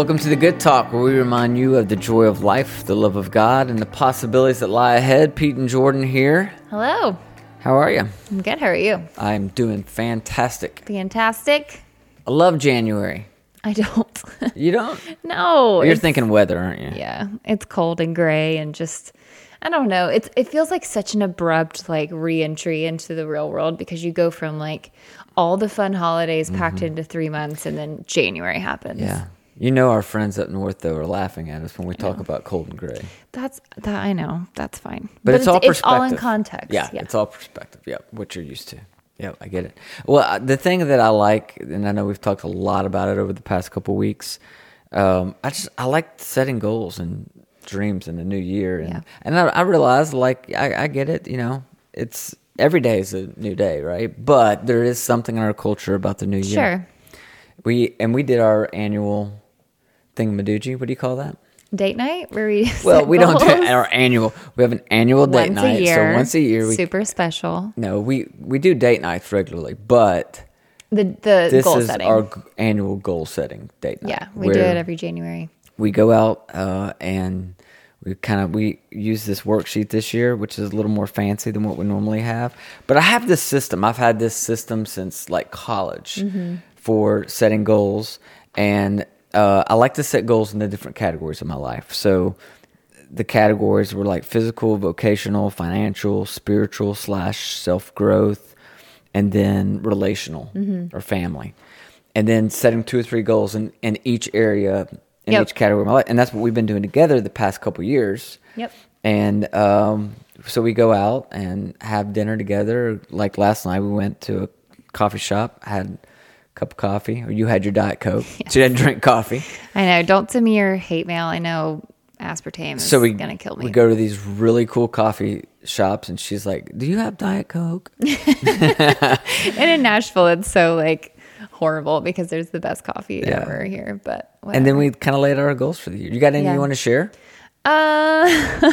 welcome to the Good Talk, where we remind you of the joy of life, the love of God, and the possibilities that lie ahead. Pete and Jordan here. Hello. How are you? I'm good. How are you? I'm doing fantastic. Fantastic. I love January. I don't. You don't? no. You're thinking weather, aren't you? Yeah. It's cold and gray and just I don't know. It's it feels like such an abrupt like re-entry into the real world because you go from like all the fun holidays packed into 3 months and then January happens. Mm-hmm. Yeah. You know, our friends up north, though, are laughing at us when we talk about cold and gray. That's that I know. That's fine. But, it's, all perspective. It's all in context. Yeah, Yeah. it's all perspective. Yeah, what you're used to. Yeah, I get it. Well, uh, the thing that I like, and I know we've talked a lot about it over the past couple weeks. Um, I just I like setting goals and dreams in the new year, and Yeah. and I, I realize like I, I get it. You know, it's every day is a new day, right? But there is something in our culture about the new year. Sure. We and we did our annual thing, Maduji. What do you call that? Date night where we Well, we don't do our annual. We have an annual date once night. a year. So once a year, we super special. no, we we do date nights regularly, but The the this goal is setting. our g- annual goal setting date night. yeah, we do it every January. We go out uh, and we kind of we use this worksheet this year, which is a little more fancy than what we normally have. But I have this system. I've had this system since like college Mm-hmm. for setting goals, and uh, I like to set goals in the different categories of my life. So the categories were like physical, vocational, financial, spiritual slash self growth, and then relational Mm-hmm. or family, and then setting two or three goals in, in each area in Yep. each category of my life, and that's what we've been doing together the past couple years. Yep. And um, so we go out and have dinner together. Like last night, we went to a coffee shop, had cup of coffee, or you had your diet coke. So you didn't drink coffee. I know. Don't send me your hate mail. I know aspartame is so we gonna kill me. We go to these really cool coffee shops, and she's like, "Do you have Diet Coke?" and in Nashville, it's so like horrible because there's the best coffee Yeah. ever here. But and then we kind of laid out our goals for the year. You got anything Yeah. you want to share? Uh,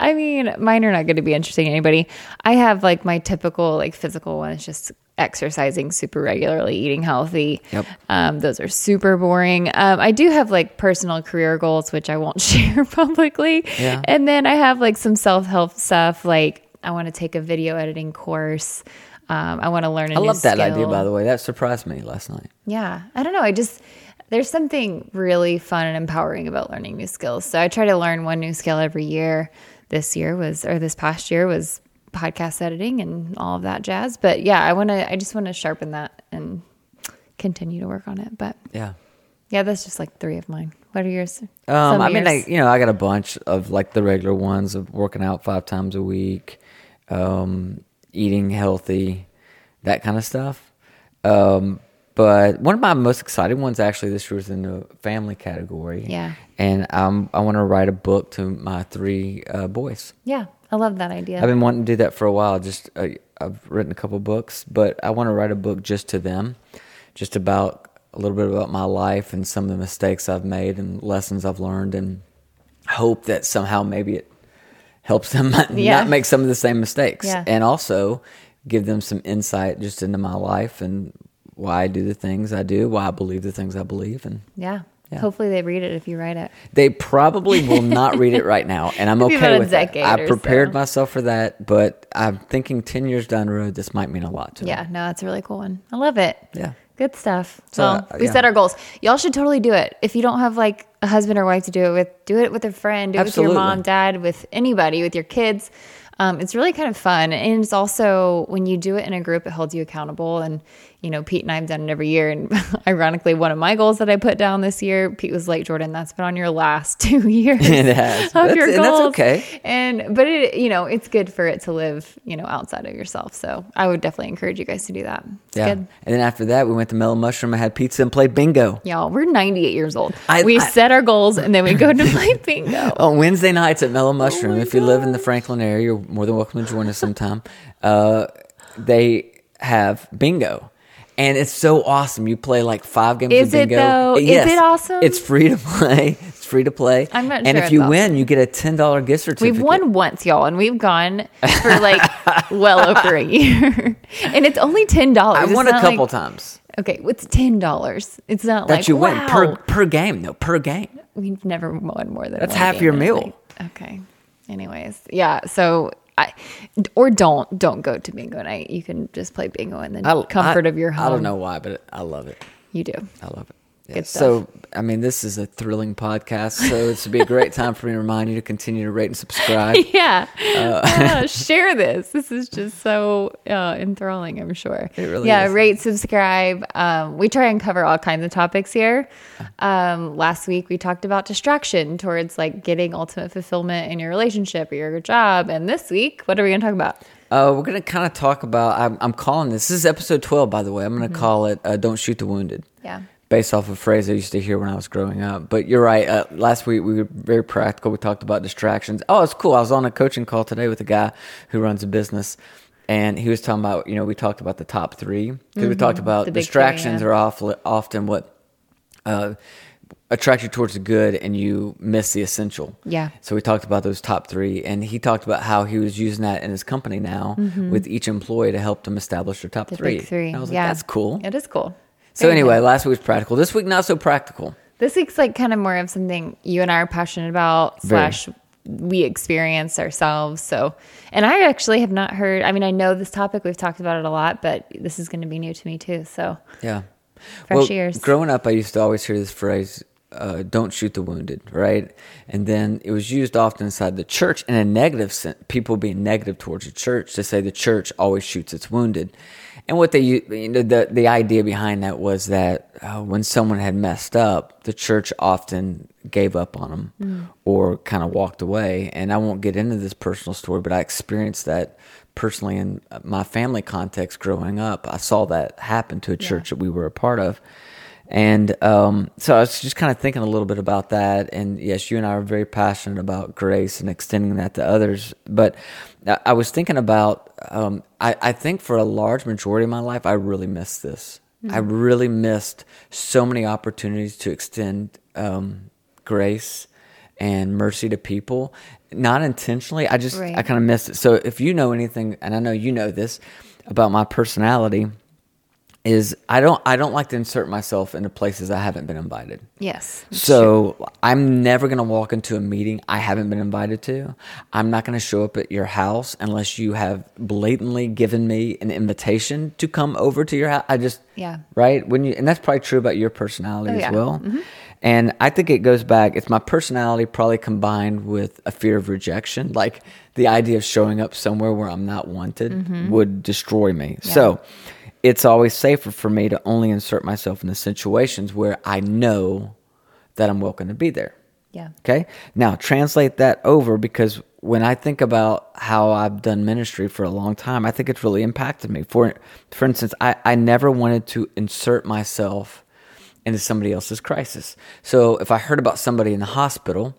I mean, mine are not going to be interesting to anybody. I have like my typical like physical one is just exercising super regularly, eating healthy. Yep. Um, those are super boring. Um, I do have like personal career goals, which I won't share publicly. Yeah. And then I have like some self help stuff. Like I want to take a video editing course. Um, I want to learn a I love that idea, by the way. That surprised me last night. Yeah. I don't know. I just, there's something really fun and empowering about learning new skills. So I try to learn one new skill every year. This year was, or this past year was podcast editing and all of that jazz. But yeah, I want to, I just want to sharpen that and continue to work on it. But Yeah. yeah, that's just like three of mine. What are yours? Um, I mean, like you know, I got a bunch of like the regular ones of working out five times a week, um, eating healthy, that kind of stuff. Um, but one of my most exciting ones actually this year was in the family category. Yeah. and um, I want to write a book to my three uh, boys. yeah, I love that idea. I've been wanting to do that for a while. Just uh, I've written a couple books, but I want to write a book just to them, just about a little bit about my life and some of the mistakes I've made and lessons I've learned, and hope that somehow maybe it helps them not Yeah. not make some of the same mistakes, Yeah. and also give them some insight just into my life and why I do the things I do, why I believe the things I believe, and yeah. Yeah. Hopefully they read it if you write it. they probably will not read it right now, and I'm okay with that. I prepared so. myself for that, but I'm thinking ten years down the road, this might mean a lot to me. Yeah, no, that's a really cool one. I love it. Yeah. Good stuff. So, well, uh, we yeah. set our goals. Y'all should totally do it. If you don't have like a husband or wife to do it with, do it with a friend, do it with Absolutely. your mom, dad, with anybody, with your kids. Um, it's really kind of fun. And it's also when you do it in a group, it holds you accountable. And, you know, Pete and I have done it every year. And ironically, one of my goals that I put down this year, Pete was like, Jordan, that's been on your last two years It has. of That's- your and that's goals. okay. And, but it, you know, it's good for it to live, you know, outside of yourself. So I would definitely encourage you guys to do that. It's Yeah. good. And then after that, we went to Mellow Mushroom and had pizza and played bingo. Y'all, we're 98 years old. I- we I- set our goals and then we go to play bingo. On Wednesday nights at Mellow Mushroom, Oh if you live in the Franklin area, you're more than welcome to join us sometime. Uh, they have bingo. And it's so awesome. You play like five games Is of it, bingo. though? Is it awesome? It's free to play. It's free to play. I'm not and sure if you awesome. win, you get a ten dollar gift certificate. We've won once, y'all, and we've gone for like well over a year. and it's only $10. I It's won a couple like- times. Okay, it's ten dollars. It's not like that like you win wow. per per game though per game. We've never won more than That's half your meal. thing. Okay. Anyways, yeah. So I or don't don't go to bingo night. You can just play bingo in the I, comfort I- of your home. I don't know why, but I love it. You do. I love it. Yeah. So, I mean, this is a thrilling podcast. So, it's to be a great time for me to remind you to continue to rate and subscribe. Yeah. Uh, Uh, share this. This is just so uh, enthralling, I'm sure. It really yeah, is. rate, subscribe. Um, we try and cover all kinds of topics here. Um, last week, we talked about distraction towards like getting ultimate fulfillment in your relationship or your job. And this week, what are we going to talk about? Uh, we're going to kind of talk about, I'm, I'm calling this, this is episode 12, by the way. I'm going to call it uh, Don't Shoot the Wounded. Yeah. Based off a phrase I used to hear when I was growing up. But you're right. Uh, last week we were very practical. We talked about distractions. Oh, it's cool. I was on a coaching call today with a guy who runs a business. And he was talking about, you know, we talked about the top three. Because we talked about Mm-hmm. Big three, distractions yeah. are often what uh, attract you towards the good and you miss the essential. Yeah. So we talked about those top three, and he talked about how he was using that in his company now with each employee to help them establish their top Mm-hmm. The three. three. And I was yeah. like, that's cool. It is cool. So anyway, last week was practical. This week not so practical. This week's like kind of more of something you and I are passionate about, Very. slash, we experience ourselves. So, and I actually have not heard, I mean, I know this topic, we've talked about it a lot, but this is going to be new to me too. So, Yeah. Fresh ears. Growing up, I used to always hear this phrase, uh, don't shoot the wounded, right? And then it was used often inside the church in a negative sense, people being negative towards the church to say the church always shoots its wounded. And what they, you know, the, the idea behind that was that uh, when someone had messed up, the church often gave up on them Mm. or kind of walked away. And I won't get into this personal story, but I experienced that personally in my family context growing up. I saw that happen to a church that we were a part of. And um, so I was just kind of thinking a little bit about that. And yes, you and I are very passionate about grace and extending that to others. But I- was thinking about, um, I, I think for a large majority of my life, I really missed this. I really missed so many opportunities to extend um, grace and mercy to people, not intentionally. I just, Right. I kind of missed it. So if you know anything, and I know you know this about my personality, is I don't I don't like to insert myself into places I haven't been invited. yes. So I'm never gonna walk into a meeting I haven't been invited to. I'm not gonna show up at your house unless you have blatantly given me an invitation to come over to your house. I just Yeah. right when you and that's probably true about your personality Oh, as yeah. well. Mm-hmm. And I think it goes back. It's my personality probably combined with a fear of rejection. Like the idea of showing up somewhere where I'm not wanted mm-hmm. would destroy me. So it's always safer for me to only insert myself in the situations where I know that I'm welcome to be there. Yeah. Okay. Now translate that over because when I think about how I've done ministry for a long time, I think it's really impacted me. For for instance, I, I never wanted to insert myself into somebody else's crisis. So if I heard about somebody in the hospital,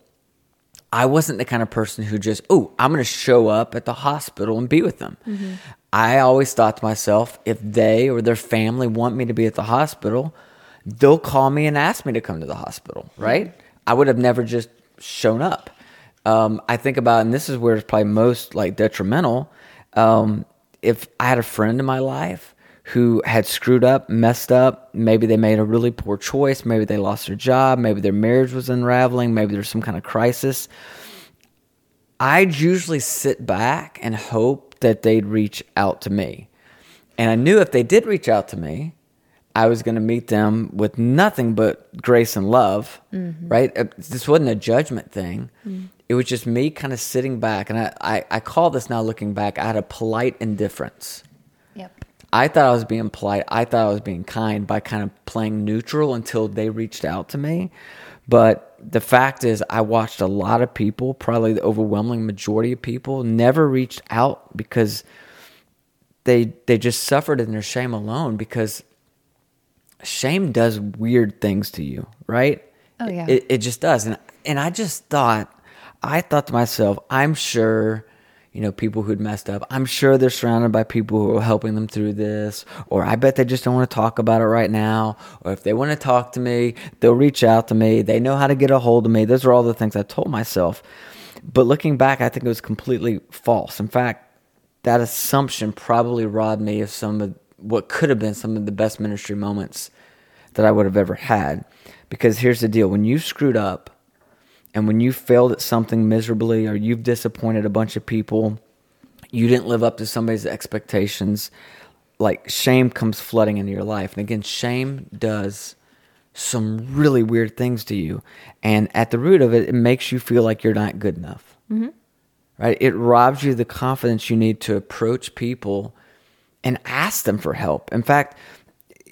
I wasn't the kind of person who just, oh, I'm going to show up at the hospital and be with them. Mm-hmm. I always thought to myself, if they or their family want me to be at the hospital, they'll call me and ask me to come to the hospital, right? I would have never just shown up. Um, I think about, and this is where it's probably most like detrimental. Um, if I had a friend in my life who had screwed up, messed up, maybe they made a really poor choice, maybe they lost their job, maybe their marriage was unraveling, maybe there's some kind of crisis. I'd usually sit back and hope that they'd reach out to me. And I knew if they did reach out to me, I was going to meet them with nothing but grace and love, right? Uh, This wasn't a judgment thing. It was just me kind of sitting back. And I, I, I call this now looking back, I had a polite indifference. Yep. I thought I was being polite. I thought I was being kind by kind of playing neutral until they reached out to me. But the fact is, I watched a lot of people, probably the overwhelming majority of people, never reached out because they they just suffered in their shame alone. Because shame does weird things to you, right? Oh, yeah. It, it just does. And and I just thought, I thought to myself, I'm sure, you know, people who'd messed up, I'm sure they're surrounded by people who are helping them through this, or I bet they just don't want to talk about it right now, or if they want to talk to me, they'll reach out to me. They know how to get a hold of me. Those are all the things I told myself. But looking back, I think it was completely false. In fact, that assumption probably robbed me of some of what could have been some of the best ministry moments that I would have ever had. Because here's the deal when you screwed up and when you failed at something miserably or you've disappointed a bunch of people, you didn't live up to somebody's expectations, like shame comes flooding into your life. And again, shame does some really weird things to you. And at the root of it, it makes you feel like you're not good enough. Mm-hmm. Right? It robs you the confidence you need to approach people and ask them for help. In fact,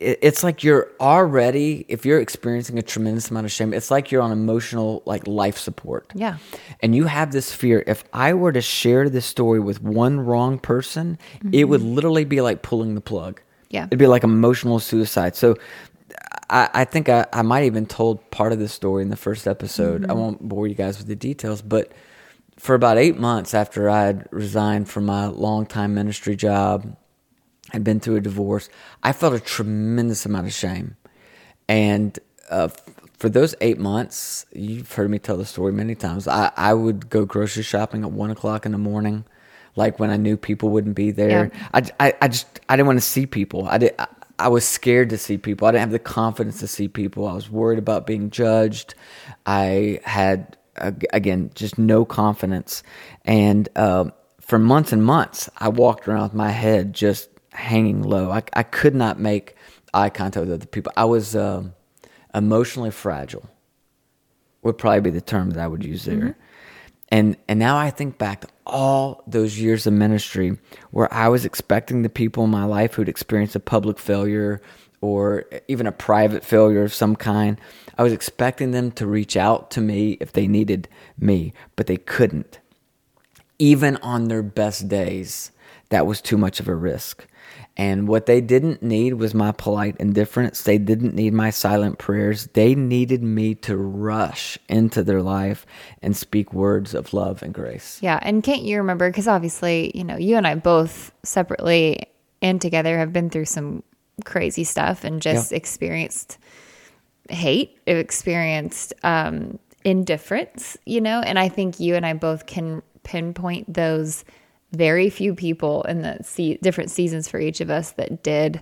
it's like you're already if you're experiencing a tremendous amount of shame it's like you're on emotional like life support. Yeah. And you have this fear if i were to share this story with one wrong person mm-hmm. it would literally be like pulling the plug. Yeah. It'd be like emotional suicide. So i, I think I, I might even told part of the story in the first episode. Mm-hmm. i won't bore you guys with the details but for about eight months after i'd resigned from my long-time ministry job had been through a divorce, I felt a tremendous amount of shame. And uh, for those eight months, you've heard me tell the story many times. I, I would go grocery shopping at one o'clock in the morning, like when I knew people wouldn't be there. Yeah. I, I, I just I didn't want to see people. I did. I, I was scared to see people. I didn't have the confidence to see people. I was worried about being judged. I had again just no confidence, and uh, for months and months, I walked around with my head just hanging low. I, I could not make eye contact with other people. I was uh, emotionally fragile. Would probably be the term that I would use there. Mm-hmm. And and now I think back to all those years of ministry where I was expecting the people in my life who'd experienced a public failure or even a private failure of some kind. I was expecting them to reach out to me if they needed me, but they couldn't. Even on their best days, that was too much of a risk. And what they didn't need was my polite indifference. They didn't need my silent prayers. They needed me to rush into their life and speak words of love and grace. Yeah. And can't you remember? Because obviously, you know, you and I both separately and together have been through some crazy stuff and just yeah. experienced hate, experienced um, indifference, you know? And I think you and I both can pinpoint those very few people in the se- different seasons for each of us that did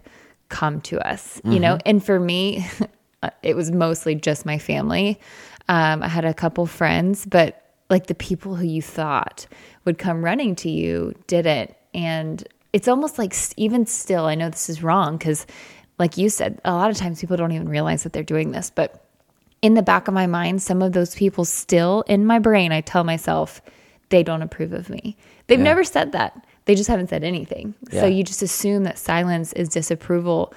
come to us, mm-hmm. you know? Mm-hmm. And for me, it was mostly just my family. Um, I had a couple friends, but like the people who you thought would come running to you didn't. And it's almost like even still, I know this is wrong because, like you said, a lot of times people don't even realize that they're doing this. But in the back of my mind, some of those people still in my brain, I tell myself, they don't approve of me. They've yeah. never said that. They just haven't said anything. Yeah. So you just assume that silence is disapproval.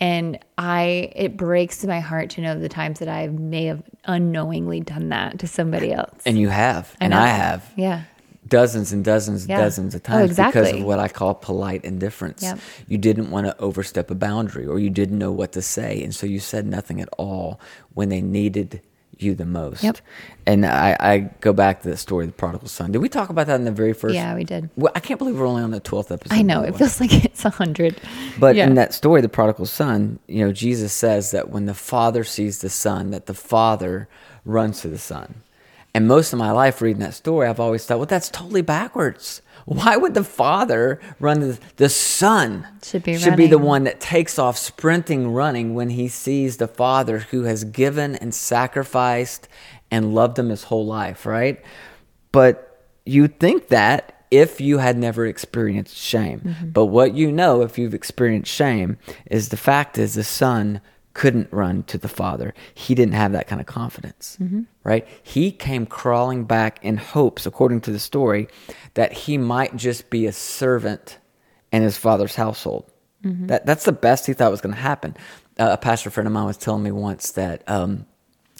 And I, it breaks my heart to know the times that I may have unknowingly done that to somebody else. And you have, and I, I have. Yeah. Dozens and dozens and yeah. dozens of oh, times oh, exactly. because of what I call polite indifference. Yep. You didn't want to overstep a boundary or you didn't know what to say. And so you said nothing at all when they needed you the most. Yep. And I, I go back to the story of the prodigal son. Did we talk about that in the very first? Yeah, we did. Well, I can't believe we're only on the twelfth episode. I know it feels like it's a hundred. But yeah. in that story, the prodigal son, you know, Jesus says that when the father sees the son, that the father runs to the son. And most of my life reading that story, I've always thought, well, that's totally backwards. Why would the father run? The, the son should be should be the one that takes off sprinting, running when he sees the father who has given and sacrificed and loved him his whole life, right? But you think that if you had never experienced shame. Mm-hmm. But what you know if you've experienced shame is the fact is the son couldn't run to the Father. He didn't have that kind of confidence, mm-hmm. Right? He came crawling back in hopes, according to the story, that he might just be a servant in his father's household. Mm-hmm. That that's the best he thought was going to happen. Uh, a pastor friend of mine was telling me once that um,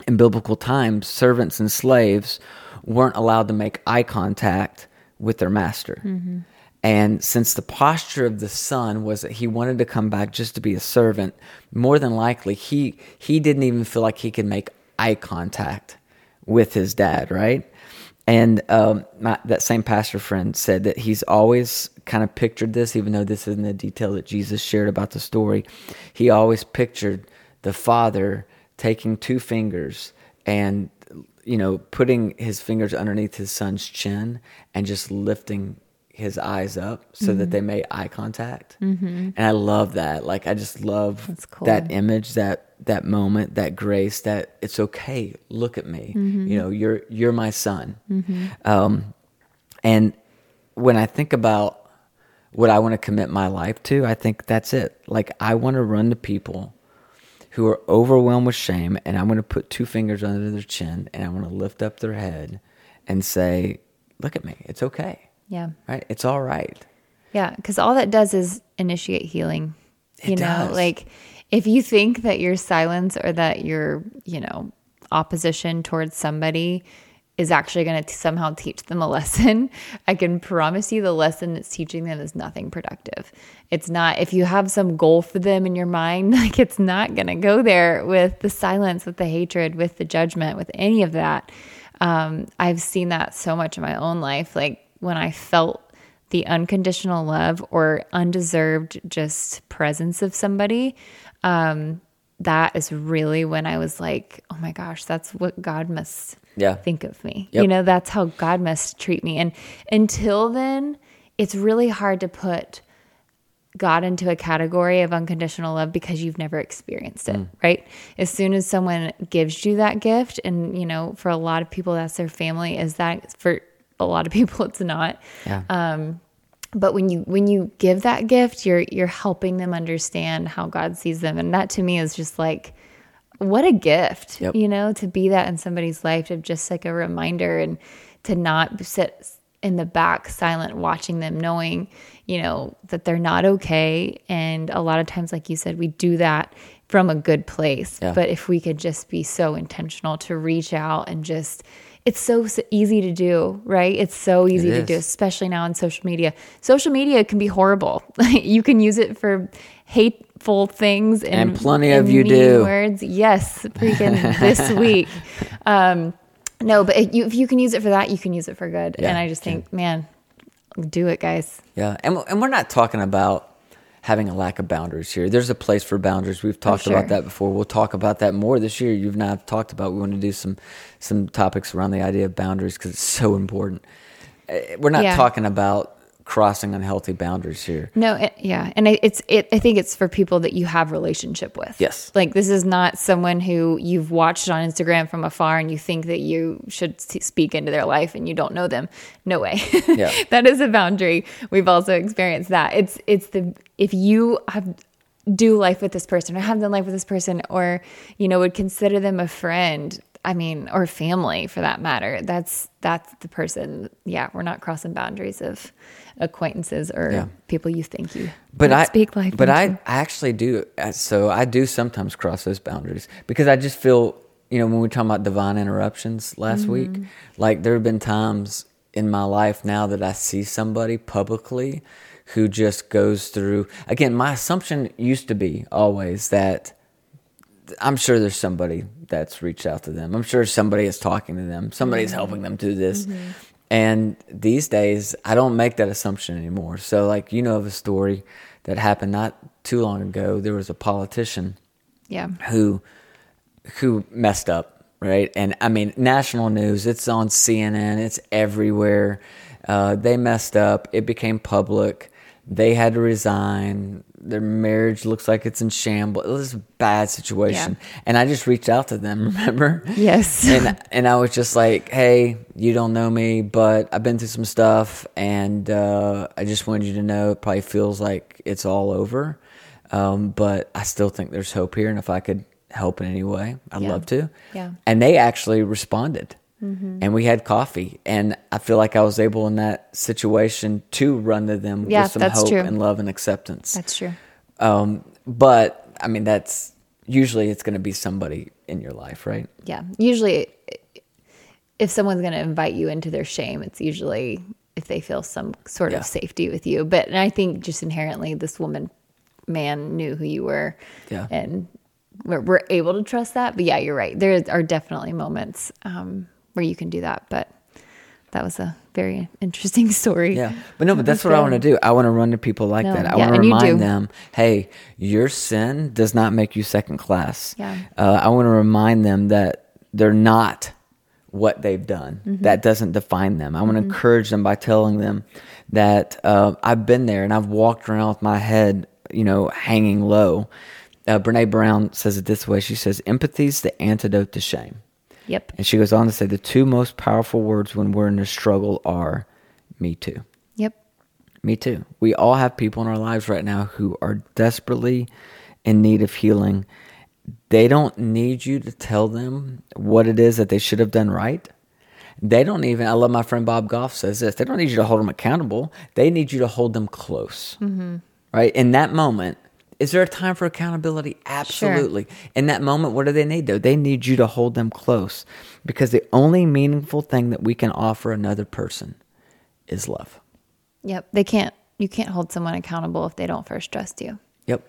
in biblical times, servants and slaves weren't allowed to make eye contact with their master. Mm-hmm. And since the posture of the son was that he wanted to come back just to be a servant, more than likely he he didn't even feel like he could make eye contact with his dad, right? And um, my, that same pastor friend said that he's always kind of pictured this, even though this isn't a detail that Jesus shared about the story. He always pictured the father taking two fingers and you know putting his fingers underneath his son's chin and just lifting his eyes up so that they made eye contact. Mm-hmm. And I love that. Like I just love cool. that image, that that moment, that grace. That it's okay. Look at me. You know, you're you're my son. Um, and when I think about what I want to commit my life to, I think that's it. Like I want to run to people who are overwhelmed with shame, and I'm going to put two fingers under their chin, and i want to lift up their head and say, "Look at me. It's okay. Yeah. Right? It's all right." Yeah, because all that does is initiate healing. It you know, does. like if you think that your silence or that your, you know, opposition towards somebody is actually going to somehow teach them a lesson, I can promise you the lesson it's teaching them is nothing productive. It's not, if you have some goal for them in your mind, like it's not going to go there with the silence, with the hatred, with the judgment, with any of that. Um, I've seen that so much in my own life. Like when I felt the unconditional love or undeserved just presence of somebody um that is really when i was like oh my gosh that's what god must Yeah. think of me Yep. you know that's how god must treat me and until then it's really hard to put God into a category of unconditional love because you've never experienced it, right? As soon as someone gives you that gift, and you know, for a lot of people, that's their family. Is that for a lot of people, it's not. Yeah. Um, but when you when you give that gift, you're you're helping them understand how God sees them, and that to me is just like what a gift, Yep. you know, to be that in somebody's life, to just like a reminder and to not sit in the back silent watching them knowing, you know, that they're not okay. And a lot of times, like you said, we do that from a good place. Yeah. But if we could just be so intentional to reach out and just, it's so, s easy to do, right? It's so easy It to do, especially now on social media. Social media can be horrible. you can use it for hateful things And and, plenty and of you do. Words, yes, freaking this week. Um, no, but if you, if you can use it for that, you can use it for good. Yeah, and I just think, man, do it, guys. Yeah, and and we're not talking about having a lack of boundaries here. There's a place for boundaries. We've talked sure. about that before. We'll talk about that more this year. You've not talked about. We want to do some some topics around the idea of boundaries because it's so important. Uh, We're not Yeah. talking about crossing unhealthy boundaries here. No, it, yeah, and I- it's it. I think it's for people that you have relationship with. Yes. like this is not someone who you've watched on Instagram from afar and you think that you should speak into their life and you don't know them. No way. Yeah. that is a boundary. We've also experienced that. It's it's the if you have do life with this person or have done life with this person or you know would consider them a friend i mean or family for that matter that's that's the person yeah we're not crossing boundaries of acquaintances or Yeah. people you think you But I speak life But I. I actually do. uh, So I do sometimes cross those boundaries because I just feel, you know, when we were talking about divine interruptions last Mm-hmm. week, like there have been times in my life now that I see somebody publicly who just goes through. Again, my assumption used to be always that I'm sure there's somebody that's reached out to them. I'm sure somebody is talking to them. Somebody's helping them do this. And these days, I don't make that assumption anymore. So, like, you know of a story that happened not too long ago. There was a politician yeah who who messed up, right? And I mean, national news. It's on CNN. It's everywhere. Uh, they messed up. It became public. They had to resign. Their marriage looks like it's in shambles. It was a bad situation. And I just reached out to them. Remember? Yes. and and I was just like, "Hey, you don't know me, but I've been through some stuff, and uh, I just wanted you to know it probably feels like it's all over, um, but I still think there's hope here, and if I could help in any way, I'd Yeah. love to." Yeah. And they actually responded, Mm-hmm. and we had coffee, and I feel like I was able in that situation to run to them Yeah, with some hope true. and love and acceptance. that's true um, but I mean, that's usually it's going to be somebody in your life, right? yeah usually if someone's going to invite you into their shame it's usually if they feel some sort Yeah. of safety with you but and i think just inherently this woman man knew who you were Yeah. and we're, we're able to trust that but yeah you're right there are definitely moments um, where you can do that but that was a very interesting story Yeah, but no, but that's what I want to do. I want to run to people like No, that. I yeah, want to remind them, hey, your sin does not make you second class. Yeah. Uh, I want to remind them that they're not what they've done. That doesn't define them. I want to encourage them by telling them that uh, I've been there and I've walked around with my head, you know, hanging low. Uh, Brene Brown says it this way. She says, "Empathy is the antidote to shame." Yep. And she goes on to say, "The two most powerful words when we're in a struggle are, me too." Yep. Me too. We all have people in our lives right now who are desperately in need of healing. They don't need you to tell them what it is that they should have done right. They don't even, I love my friend Bob Goff says this, they don't need you to hold them accountable. They need you to hold them close. Mm-hmm. Right? In that moment, is there a time for accountability? Absolutely. In that moment, what do they need though? They need you to hold them close because the only meaningful thing that we can offer another person is love. Yep. They can't, you can't hold someone accountable if they don't first trust you. Yep.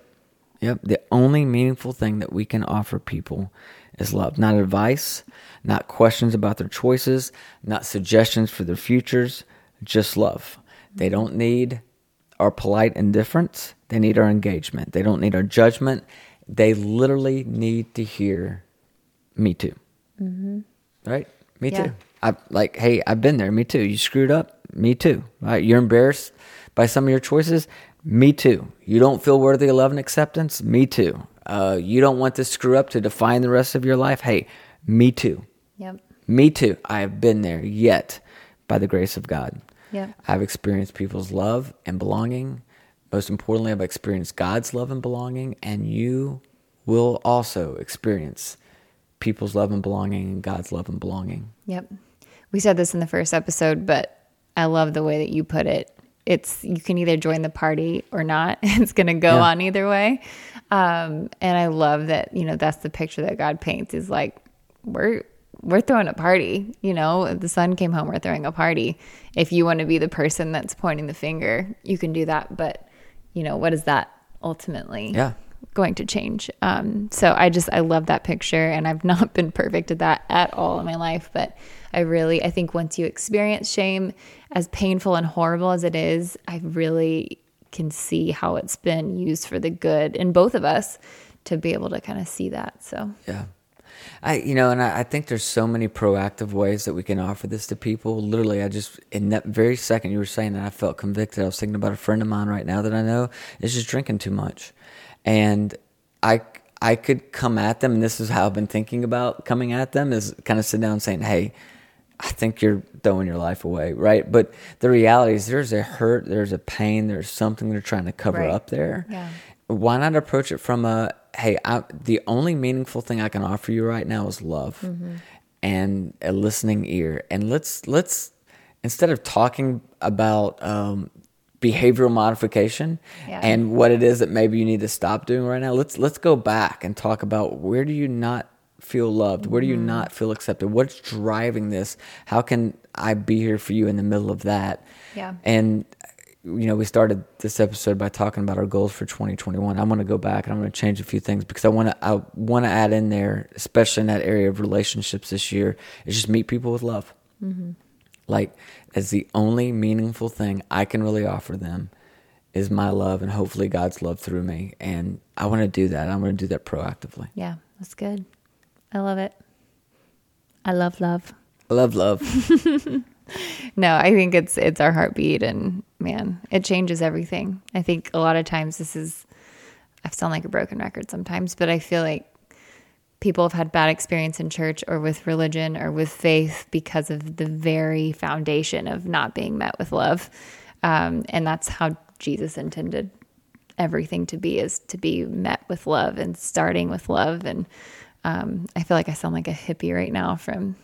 Yep. The only meaningful thing that we can offer people is love, not advice, not questions about their choices, not suggestions for their futures, just love. They don't need our polite indifference, they need our engagement. They don't need our judgment. They literally need to hear me too. Right? Me Yeah. too. I like, hey, I've been there. Me too. You screwed up. Me too. Right? You're embarrassed by some of your choices. Me too. You don't feel worthy of love and acceptance. Me too. Uh, you don't want this screw up to define the rest of your life. Hey, me too. Yep. Me too. I have been there yet by the grace of God. Yep. I've experienced people's love and belonging. Most importantly, I've experienced God's love and belonging, and you will also experience people's love and belonging and God's love and belonging. Yep. We said this in the first episode, but I love the way that you put it. It's you can either join the party or not. It's going to go Yeah. on either way. Um, and I love that, you know, that's the picture that God paints is like we're we're throwing a party, you know, if the son came home, we're throwing a party. If you want to be the person that's pointing the finger, you can do that, but you know, what is that ultimately? Yeah. going to change. Um, so I just I love that picture, and I've not been perfect at that at all in my life, but I really I think once you experience shame, as painful and horrible as it is, I really can see how it's been used for the good in both of us to be able to kind of see that. So Yeah. I, you know, and I, I think there's so many proactive ways that we can offer this to people. Literally, I just, in that very second you were saying that, I felt convicted. I was thinking about a friend of mine right now that I know is just drinking too much. And I, I could come at them, and this is how I've been thinking about coming at them is kind of sit down and saying, hey, I think you're throwing your life away, right? But the reality is there's a hurt, there's a pain, there's something they're trying to cover Right. up there Yeah. why not approach it from a hey I, the only meaningful thing i can offer you right now is love Mm-hmm. and a listening ear and let's let's instead of talking about um, behavioral modification Yeah. and what it is that maybe you need to stop doing right now let's let's go back and talk about where do you not feel loved where do Mm-hmm. you not feel accepted what's driving this how can i be here for you in the middle of that Yeah. and you know, we started this episode by talking about our goals for 2021. I'm going to go back and I'm going to change a few things because I want to I want to add in there, especially in that area of relationships this year, is just meet people with love. Mm-hmm. Like, as the only meaningful thing I can really offer them is my love and hopefully God's love through me. And I want to do that. I'm going to do that proactively. yeah, that's good. I love it. I love love. I love love. No, I think it's it's our heartbeat and man, it changes everything. I think a lot of times this is I sound like a broken record sometimes, but I feel like people have had bad experience in church or with religion or with faith because of the very foundation of not being met with love. Um, and that's how Jesus intended everything to be is to be met with love and starting with love. And um, I feel like I sound like a hippie right now from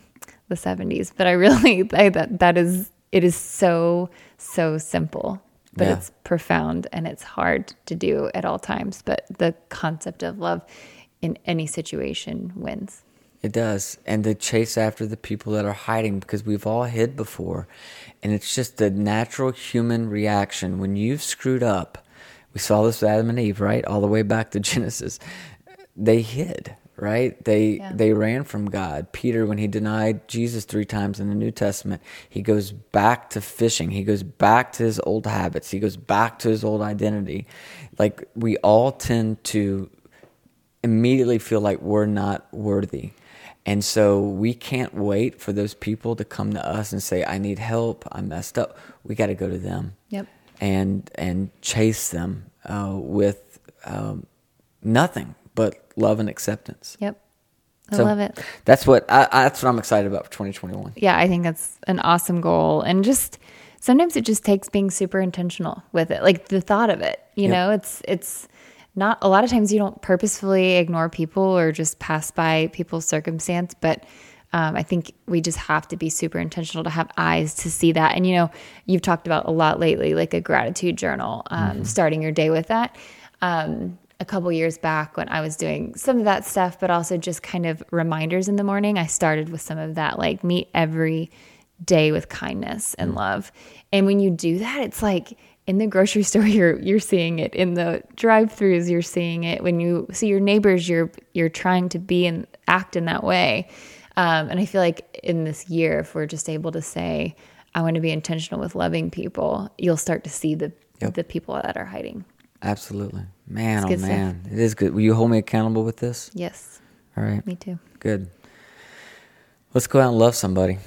the 70s, but I really, I, that, that is, it is so, so simple, but Yeah. it's profound and it's hard to do at all times. But the concept of love in any situation wins. It does. And to chase after the people that are hiding because we've all hid before. And it's just a natural human reaction. When you've screwed up, we saw this with Adam and Eve, right? All the way back to Genesis. They hid, right? They Yeah. they ran from God. Peter, when he denied Jesus three times in the New Testament, he goes back to fishing. He goes back to his old habits. He goes back to his old identity. Like we all tend to immediately feel like we're not worthy. And so we can't wait for those people to come to us and say, I need help. I messed up. We got to go to them. Yep. And, and chase them uh, with um, nothing but love and acceptance. Yep. I So love it. That's what I, I, that's what I'm excited about for 2021. Yeah, I think that's an awesome goal. And just sometimes it just takes being super intentional with it. Like the thought of it, you Yep. know, it's it's not a lot of times you don't purposefully ignore people or just pass by people's circumstance, but um, I think we just have to be super intentional to have eyes to see that. And you know, you've talked about a lot lately, like a gratitude journal, um, starting your day with that. Um, a couple years back when I was doing some of that stuff, but also just kind of reminders in the morning, I started with some of that, like meet every day with kindness and love. And when you do that, it's like in the grocery store you're you're seeing it in the drive-throughs you're seeing it when you see your neighbors you're you're trying to be and act in that way. Um, and I feel like in this year if we're just able to say I want to be intentional with loving people, you'll start to see the Yep. the people that are hiding. Absolutely. Man, oh good stuff. man. It is good. Will you hold me accountable with this? Yes, All right. me too. Good. Let's go out and love somebody.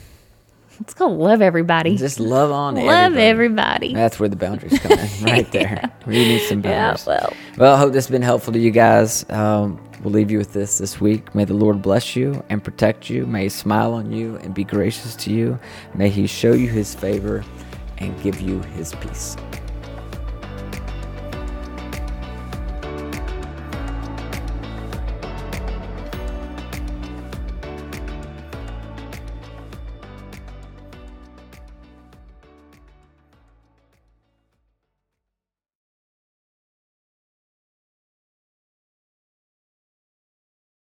Let's go love everybody. Just love on love everybody. everybody. That's where the boundaries come in, right there. We need some Yeah, boundaries. well. Well, I hope this has been helpful to you guys. Um, we'll leave you with this this week. May the Lord bless you and protect you. May He smile on you and be gracious to you. May He show you His favor and give you His peace.